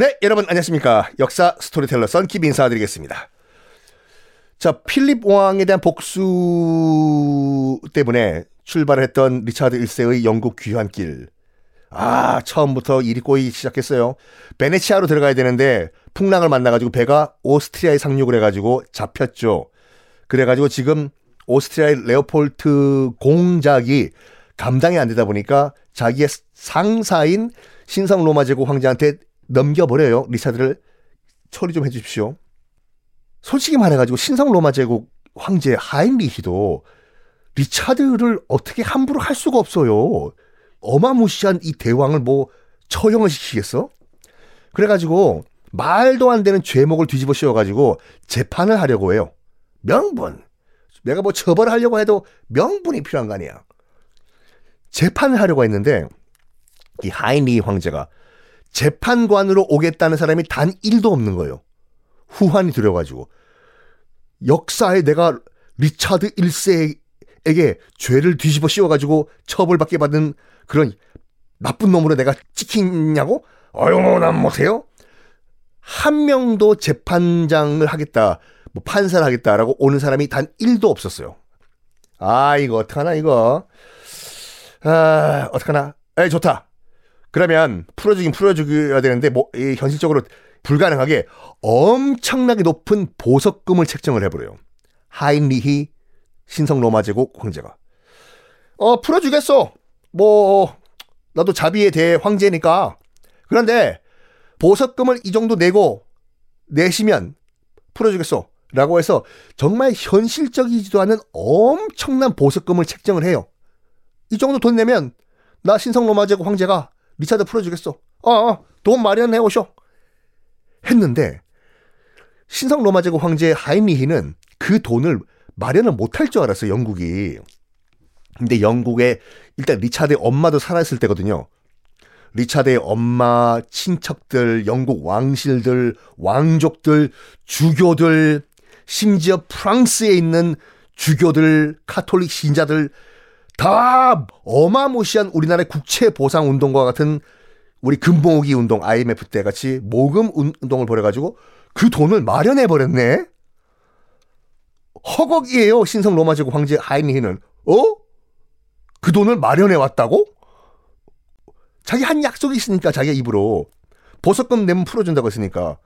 네, 여러분 안녕하십니까. 역사 스토리텔러 썬킴 인사드리겠습니다. 자, 필립 왕에 대한 복수 때문에 출발을 했던 리차드 1세의 영국 귀환길. 아, 처음부터 일이 꼬이기 시작했어요. 베네치아로 들어가야 되는데 풍랑을 만나가지고 배가 오스트리아에 상륙을 해가지고 잡혔죠. 그래가지고 지금 오스트리아의 레오폴트 공작이 감당이 안 되다 보니까 자기의 상사인 신성 로마 제국 황제한테 넘겨버려요. 리차드를 처리 좀 해주십시오. 솔직히 말해가지고 신성 로마 제국 황제 하인리히도 리차드를 어떻게 함부로 할 수가 없어요. 어마무시한 이 대왕을 뭐 처형을 시키겠어? 그래가지고 말도 안 되는 죄목을 뒤집어 씌워가지고 재판을 하려고 해요. 명분. 내가 뭐 처벌을 하려고 해도 명분이 필요한 거 아니야. 재판을 하려고 했는데 이 하인리 황제가 재판관으로 오겠다는 사람이 단 1도 없는 거예요. 후환이 들어가지고 역사에 내가 리차드 1세에게 죄를 뒤집어 씌워가지고 처벌받게 받은 그런 나쁜 놈으로 내가 찍히냐고? 어휴, 난 못해요? 한 명도 재판장을 하겠다, 뭐 판사를 하겠다라고 오는 사람이 단 1도 없었어요. 아, 이거 어떡하나, 이거. 아, 어떡하나. 에이, 좋다. 그러면 풀어주긴 풀어주어야 되는데, 뭐, 이, 현실적으로 불가능하게 엄청나게 높은 보석금을 책정을 해버려요. 하인리히 신성 로마 제국 황제가. 어, 풀어주겠어. 뭐, 나도 자비에 대해 황제니까. 그런데 보석금을 이 정도 내고 내시면 풀어주겠어. 라고 해서 정말 현실적이지도 않은 엄청난 보석금을 책정을 해요. 이 정도 돈 내면 나 신성 로마 제국 황제가 리차드 풀어주겠어. 어, 어, 돈 마련해 오쇼. 했는데 신성 로마 제국 황제 하인리히는 그 돈을 마련을 못할 줄 알았어요, 영국이. 근데 영국에 일단 리차드의 엄마도 살아있을 때거든요. 리차드의 엄마, 친척들, 영국 왕실들, 왕족들, 주교들, 심지어 프랑스에 있는 주교들, 카톨릭 신자들 다 어마무시한 우리나라의 국채 보상 운동과 같은 우리 금모으기 운동 IMF 때 같이 모금 운동을 벌여가지고 그 돈을 마련해 버렸네. 허걱이에요 신성 로마 제국 황제 하인리히는 어? 그 돈을 마련해 왔다고? 자기 한 약속이 있으니까 자기 입으로 보석금 내면 풀어준다고 했으니까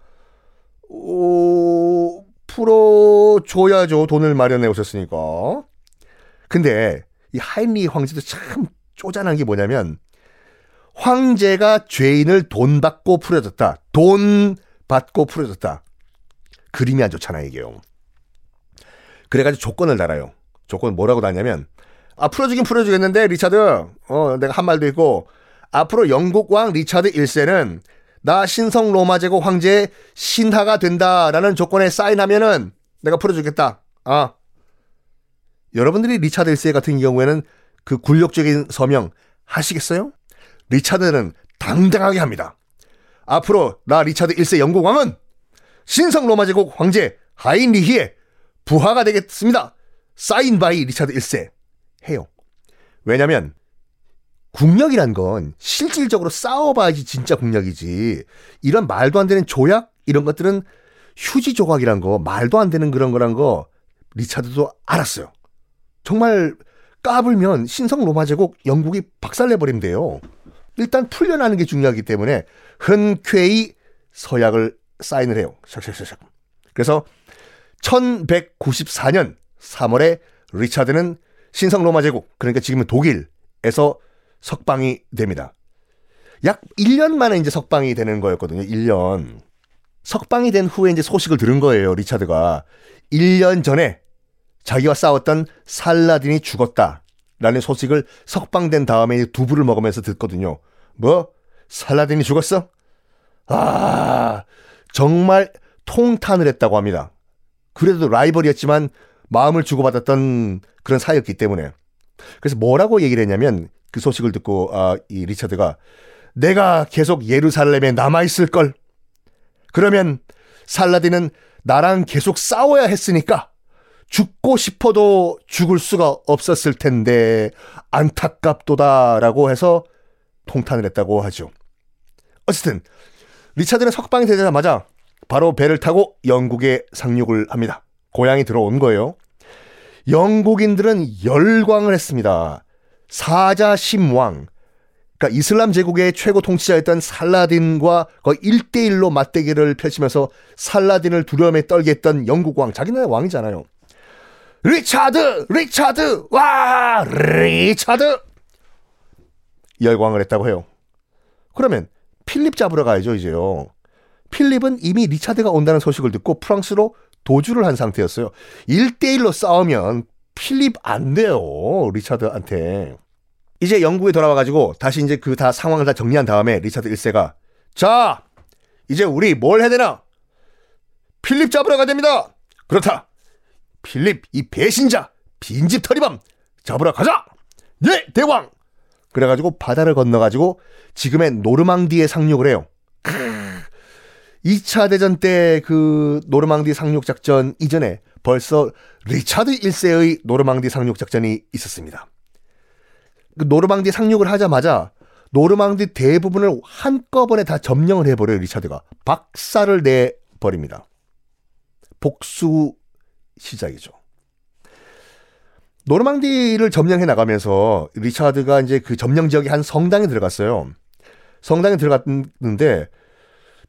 오, 풀어줘야죠 돈을 마련해 오셨으니까 근데 이 하인리 황제도 참 쪼잔한 게 뭐냐면 황제가 죄인을 돈 받고 풀어줬다 돈 받고 풀어줬다 그림이 안 좋잖아 이게요 그래가지고 조건을 달아요 조건 뭐라고 달냐면 아, 풀어주긴 풀어주겠는데, 리차드, 어, 내가 한 말도 있고, 앞으로 영국 왕 리차드 1세는 나 신성 로마 제국 황제의 신하가 된다라는 조건에 사인하면은 내가 풀어주겠다. 아. 여러분들이 리차드 1세 같은 경우에는 그 굴욕적인 서명 하시겠어요? 리차드는 당당하게 합니다. 앞으로 나 리차드 1세 영국 왕은 신성 로마 제국 황제 하인리히의 부하가 되겠습니다. Sign by 리차드 1세. 해요. 왜냐면 국력이란 건 실질적으로 싸워봐야지 진짜 국력이지. 이런 말도 안 되는 조약 이런 것들은 휴지 조각이란 거 말도 안 되는 그런 거란 거 리차드도 알았어요. 정말 까불면 신성 로마 제국 영국이 박살내 버리면 돼요. 일단 풀려나는 게 중요하기 때문에 흔쾌히 서약을 사인을 해요. 샥샥샥샥. 그래서 1194년 3월에 리차드는 신성 로마 제국, 그러니까 지금은 독일에서 석방이 됩니다. 약 1년 만에 이제 석방이 되는 거였거든요. 1년. 석방이 된 후에 이제 소식을 들은 거예요. 리차드가. 1년 전에 자기와 싸웠던 살라딘이 죽었다. 라는 소식을 석방된 다음에 두부를 먹으면서 듣거든요. 뭐? 살라딘이 죽었어? 아, 정말 통탄을 했다고 합니다. 그래도 라이벌이었지만 마음을 주고받았던 그런 사이였기 때문에. 그래서 뭐라고 얘기를 했냐면 그 소식을 듣고 아, 이 리차드가 내가 계속 예루살렘에 남아있을 걸. 그러면 살라딘은 나랑 계속 싸워야 했으니까 죽고 싶어도 죽을 수가 없었을 텐데 안타깝도다라고 해서 통탄을 했다고 하죠. 어쨌든 리차드는 석방이 되자마자 바로 배를 타고 영국에 상륙을 합니다. 고향에 들어온 거예요. 영국인들은 열광을 했습니다. 사자 심왕, 그러니까 이슬람 제국의 최고 통치자였던 살라딘과 거의 1대1로 맞대결을 펼치면서 살라딘을 두려움에 떨게 했던 영국 왕, 자기네 왕이잖아요. 리차드! 리차드! 와! 리차드! 열광을 했다고 해요. 그러면 필립 잡으러 가야죠, 이제요. 필립은 이미 리차드가 온다는 소식을 듣고 프랑스로 도주를 한 상태였어요. 1대1로 싸우면 필립 안 돼요, 리차드한테. 이제 영국에 돌아와가지고 다시 이제 그 다 상황을 다 정리한 다음에 리차드 1세가 자, 이제 우리 뭘 해야 되나? 필립 잡으러 가야 됩니다. 그렇다. 필립 이 배신자 빈집 털이범 잡으러 가자. 예, 대왕. 그래가지고 바다를 건너가지고 지금의 노르망디에 상륙을 해요. 2차 대전 때 그 노르망디 상륙 작전 이전에 벌써 리차드 1세의 노르망디 상륙 작전이 있었습니다. 그 노르망디 상륙을 하자마자 노르망디 대부분을 한꺼번에 다 점령을 해버려요 리차드가 박살을 내버립니다. 복수 시작이죠. 노르망디를 점령해 나가면서 리차드가 이제 그 점령 지역의 한 성당에 들어갔어요. 성당에 들어갔는데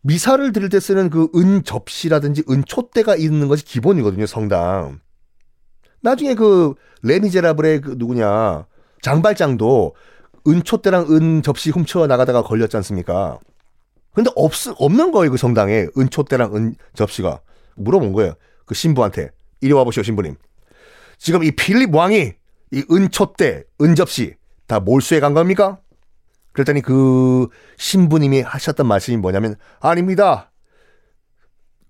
미사를 드릴 때 쓰는 그 은 접시라든지 은 촛대가 있는 것이 기본이거든요, 성당. 나중에 그 레미제라블의 그 누구냐 장발장도 은 촛대랑 은 접시 훔쳐 나가다가 걸렸지 않습니까? 근데 없 없는 거예요, 그 성당에 은 촛대랑 은 접시가 물어본 거예요, 그 신부한테 이리 와보시오, 신부님. 지금 이 필립 왕이 이 은 촛대, 은 접시 다 몰수해 간 겁니까? 그랬더니 그 신부님이 하셨던 말씀이 뭐냐면 아닙니다.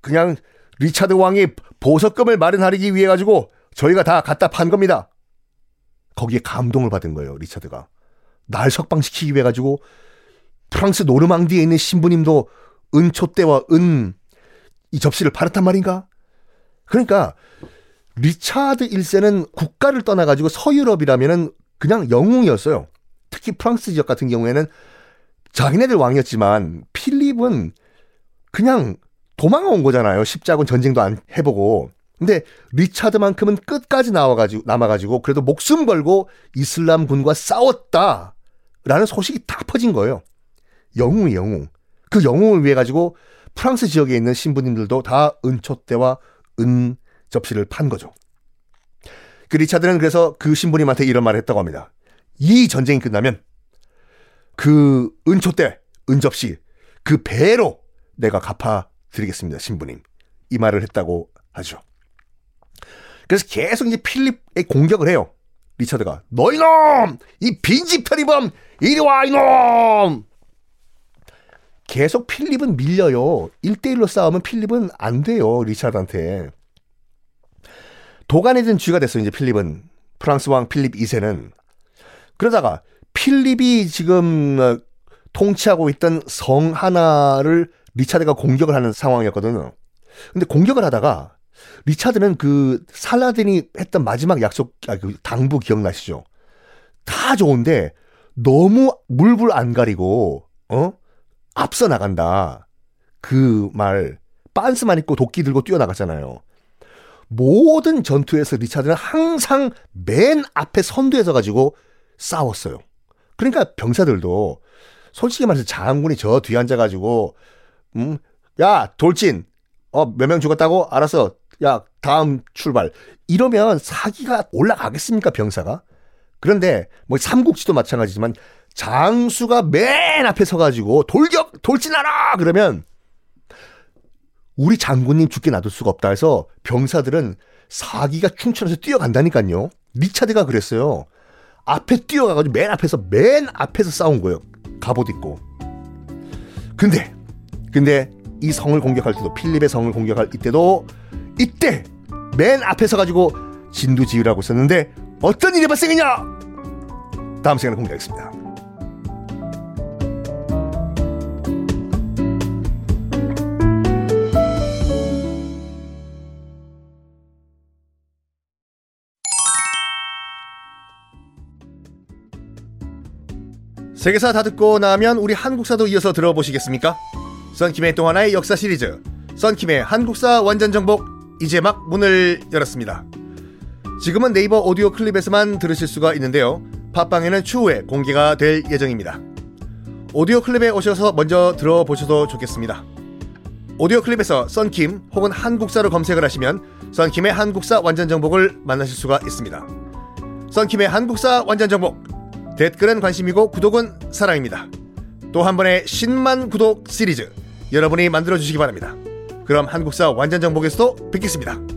그냥 리차드 왕이 보석금을 마련하기 위해 가지고 저희가 다 갖다 판 겁니다. 거기에 감동을 받은 거예요, 리차드가. 날 석방시키기 위해 가지고 프랑스 노르망디에 있는 신부님도 은초대와 은 이 접시를 팔았단 말인가? 그러니까 리차드 1세는 국가를 떠나 가지고 서유럽이라면은 그냥 영웅이었어요. 특히 프랑스 지역 같은 경우에는 자기네들 왕이었지만 필립은 그냥 도망온 거잖아요. 십자군 전쟁도 안 해보고. 근데 리차드만큼은 끝까지 나와가지고 남아가지고 그래도 목숨 걸고 이슬람 군과 싸웠다라는 소식이 다 퍼진 거예요. 영웅이 영웅. 그 영웅을 위해 가지고 프랑스 지역에 있는 신부님들도 다 은촛대와 은 접시를 판 거죠. 그 리차드는 그래서 그 신부님한테 이런 말을 했다고 합니다. 이 전쟁이 끝나면 그 은초대, 은접시, 그 배로 내가 갚아드리겠습니다, 신부님. 이 말을 했다고 하죠. 그래서 계속 이제 필립에 공격을 해요. 리처드가. 너 이놈! 이 빈집 편입범! 이리 와, 이놈! 계속 필립은 밀려요. 1대1로 싸우면 필립은 안 돼요, 리차드한테. 도간에 든 쥐가 됐어요, 이제 필립은. 프랑스 왕 필립 2세는. 그러다가 필립이 지금 어, 통치하고 있던 성 하나를 리차드가 공격을 하는 상황이었거든요. 근데 공격을 하다가 리차드는 그 살라딘이 했던 마지막 약속, 아, 그 당부 기억나시죠? 다 좋은데 너무 물불 안 가리고, 어? 앞서 나간다. 그 말, 빤스만 입고 도끼 들고 뛰어나갔잖아요. 모든 전투에서 리차드는 항상 맨 앞에 선두에 서가지고 싸웠어요. 그러니까 병사들도 솔직히 말해서 장군이 저 뒤에 앉아가지고 음, 야 돌진, 어 몇 명 죽었다고 알아서 야 다음 출발 이러면 사기가 올라가겠습니까 병사가? 그런데 뭐 삼국지도 마찬가지지만 장수가 맨 앞에 서가지고 돌격 돌진하라 그러면 우리 장군님 죽게 놔둘 수가 없다 해서 병사들은 사기가 충천해서 뛰어간다니까요. 리차드가 그랬어요. 앞에 뛰어가가지고 맨 앞에서 맨 앞에서 싸운 거예요. 갑옷 입고. 근데 근데 이 성을 공격할 때도 필립의 성을 공격할 이때도 이때 맨 앞에 서 가지고 진두지휘라고 썼는데 어떤 일이 발생했냐? 다음 시간에 공개하겠습니다. 세계사 다 듣고 나면 우리 한국사도 이어서 들어보시겠습니까? 썬킴의 또 하나의 역사 시리즈 썬킴의 한국사 완전 정복 이제 막 문을 열었습니다. 지금은 네이버 오디오 클립에서만 들으실 수가 있는데요. 팟빵에는 추후에 공개가 될 예정입니다. 오디오 클립에 오셔서 먼저 들어보셔도 좋겠습니다. 오디오 클립에서 썬킴 혹은 한국사로 검색을 하시면 썬킴의 한국사 완전 정복을 만나실 수가 있습니다. 썬킴의 한국사 완전 정복 댓글은 관심이고 구독은 사랑입니다. 또 한 번의 10만 구독 시리즈 여러분이 만들어 주시기 바랍니다. 그럼 한국사 완전 정복에서도 뵙겠습니다.